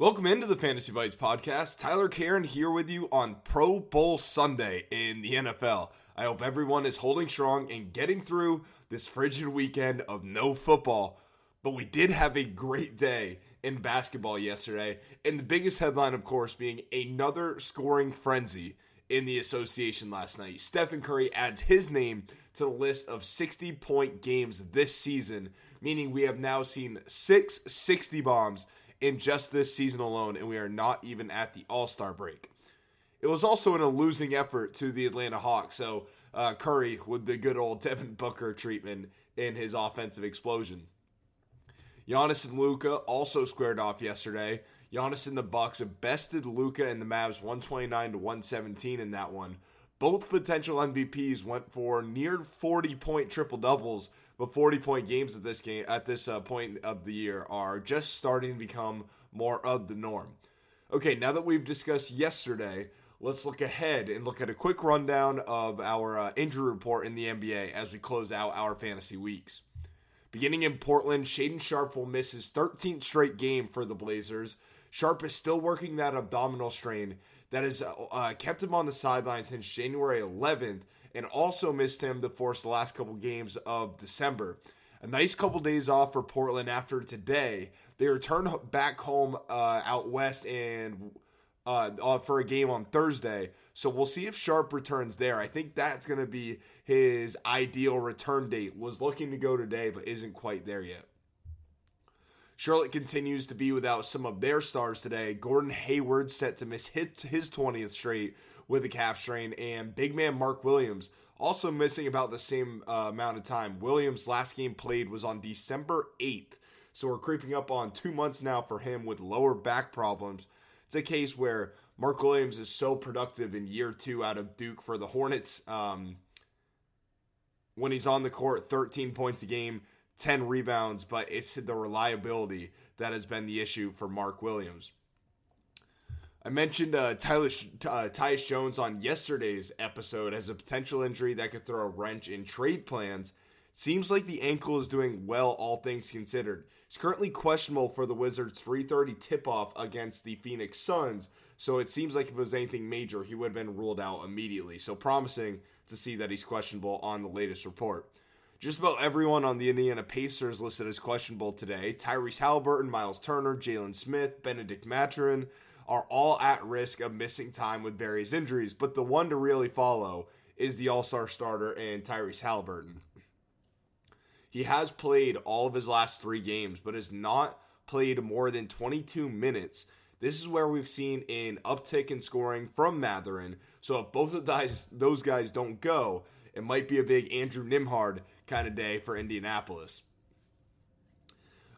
Welcome into the Fantasy Bites podcast. Tyler Caron here with you on Pro Bowl Sunday in the NFL. I hope everyone is holding strong and getting through this frigid weekend of no football. But we did have a great day in basketball yesterday, and the biggest headline, of course, being another scoring frenzy in the association last night. Stephen Curry adds his name to the list of 60 point games this season, meaning we have now seen six 60 bombs in just this season alone, and we are not even at the All Star break. It was also in a losing effort to the Atlanta Hawks, so uh, Curry with the good old Devin Booker treatment in his offensive explosion. Giannis and Luka also squared off yesterday. Giannis and the Bucks have bested Luka and the Mavs 129 to 117 in that one. Both potential MVPs went for near 40 point triple doubles, but 40 point games at this game at this uh, point of the year are just starting to become more of the norm. Okay, now that we've discussed yesterday, let's look ahead and look at a quick rundown of our uh, injury report in the NBA as we close out our fantasy weeks. Beginning in Portland, Shaedon Sharpe will miss his 13th straight game for the Blazers. Sharpe is still working that abdominal strain that has uh, uh kept him on the sidelines since January 11th and also missed him the force the last couple games of December. A nice couple days off for Portland after today. They return back home uh, out west and uh, for a game on Thursday. So we'll see if Sharpe returns there. I think that's going to be his ideal return date. Was looking to go today, but isn't quite there yet. Charlotte continues to be without some of their stars today. Gordon Hayward set to miss hit his 20th straight with a calf strain, and big man Mark Williams also missing about the same uh, amount of time. Williams' last game played was on December 8th, so we're creeping up on two months now for him with lower back problems. It's a case where Mark Williams is so productive in year two out of Duke for the Hornets. Um, when he's on the court, 13 points a game, 10 rebounds, but it's the reliability that has been the issue for Mark Williams. I mentioned uh, Tyus, uh, Tyus Jones on yesterday's episode as a potential injury that could throw a wrench in trade plans. Seems like the ankle is doing well, all things considered. It's currently questionable for the Wizards' 3:30 tip-off against the Phoenix Suns, so it seems like if it was anything major, he would have been ruled out immediately. So promising to see that he's questionable on the latest report. Just about everyone on the Indiana Pacers listed as questionable today. Tyrese Haliburton, Miles Turner, Jalen Smith, Benedict Mathurin are all at risk of missing time with various injuries, but the one to really follow is the All-Star starter and Tyrese Haliburton. He has played all of his last 3 games, but has not played more than 22 minutes. This is where we've seen an uptick in scoring from Mathurin. So if both of those those guys don't go, it might be a big Andrew Nembhard kind of day for Indianapolis.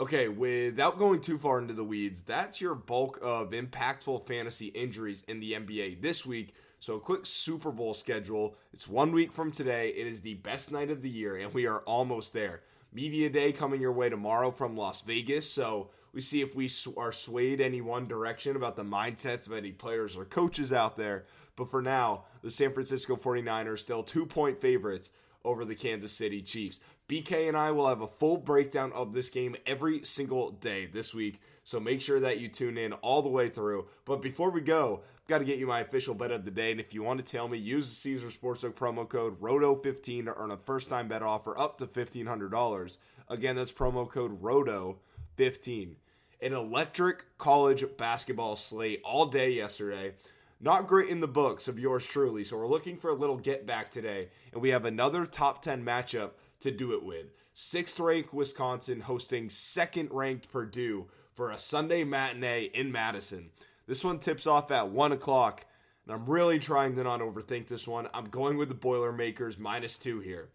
Okay, without going too far into the weeds, that's your bulk of impactful fantasy injuries in the NBA this week. So, a quick Super Bowl schedule. It's one week from today. It is the best night of the year, and we are almost there. Media Day coming your way tomorrow from Las Vegas. So, we see if we are swayed any one direction about the mindsets of any players or coaches out there. But for now, the San Francisco 49ers still two point favorites over the Kansas City Chiefs. BK and I will have a full breakdown of this game every single day this week. So make sure that you tune in all the way through. But before we go, I've got to get you my official bet of the day. And if you want to tell me, use the Caesar Sportsbook promo code ROTO15 to earn a first time bet offer up to $1,500. Again, that's promo code ROTO15. an electric college basketball slate all day yesterday. Not great in the books of yours truly, so we're looking for a little get back today, and we have another top 10 matchup to do it with. Sixth ranked Wisconsin hosting second ranked Purdue for a Sunday matinee in Madison. This one tips off at 1 o'clock, and I'm really trying to not overthink this one. I'm going with the Boilermakers minus two here.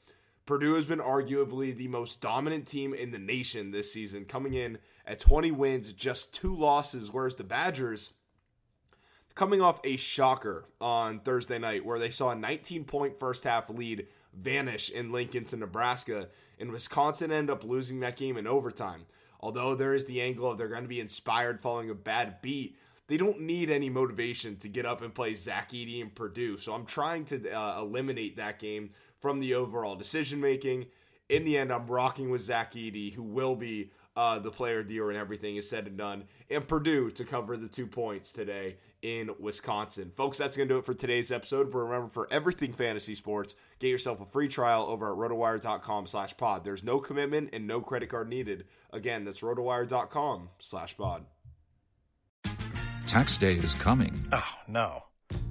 Purdue has been arguably the most dominant team in the nation this season, coming in at 20 wins, just two losses, whereas the Badgers, coming off a shocker on Thursday night, where they saw a 19 point first half lead vanish in Lincoln to Nebraska, and Wisconsin end up losing that game in overtime. Although there is the angle of they're going to be inspired following a bad beat, they don't need any motivation to get up and play Zach Edey and Purdue. So I'm trying to uh, eliminate that game from the overall decision making. In the end, I'm rocking with Zach Edey, who will be uh, the player of the year when everything is said and done, and Purdue to cover the two points today in Wisconsin. Folks, that's going to do it for today's episode. But remember, for everything fantasy sports, get yourself a free trial over at rotowire.com slash pod. There's no commitment and no credit card needed. Again, that's rotowire.com slash pod. Tax day is coming. Oh, no.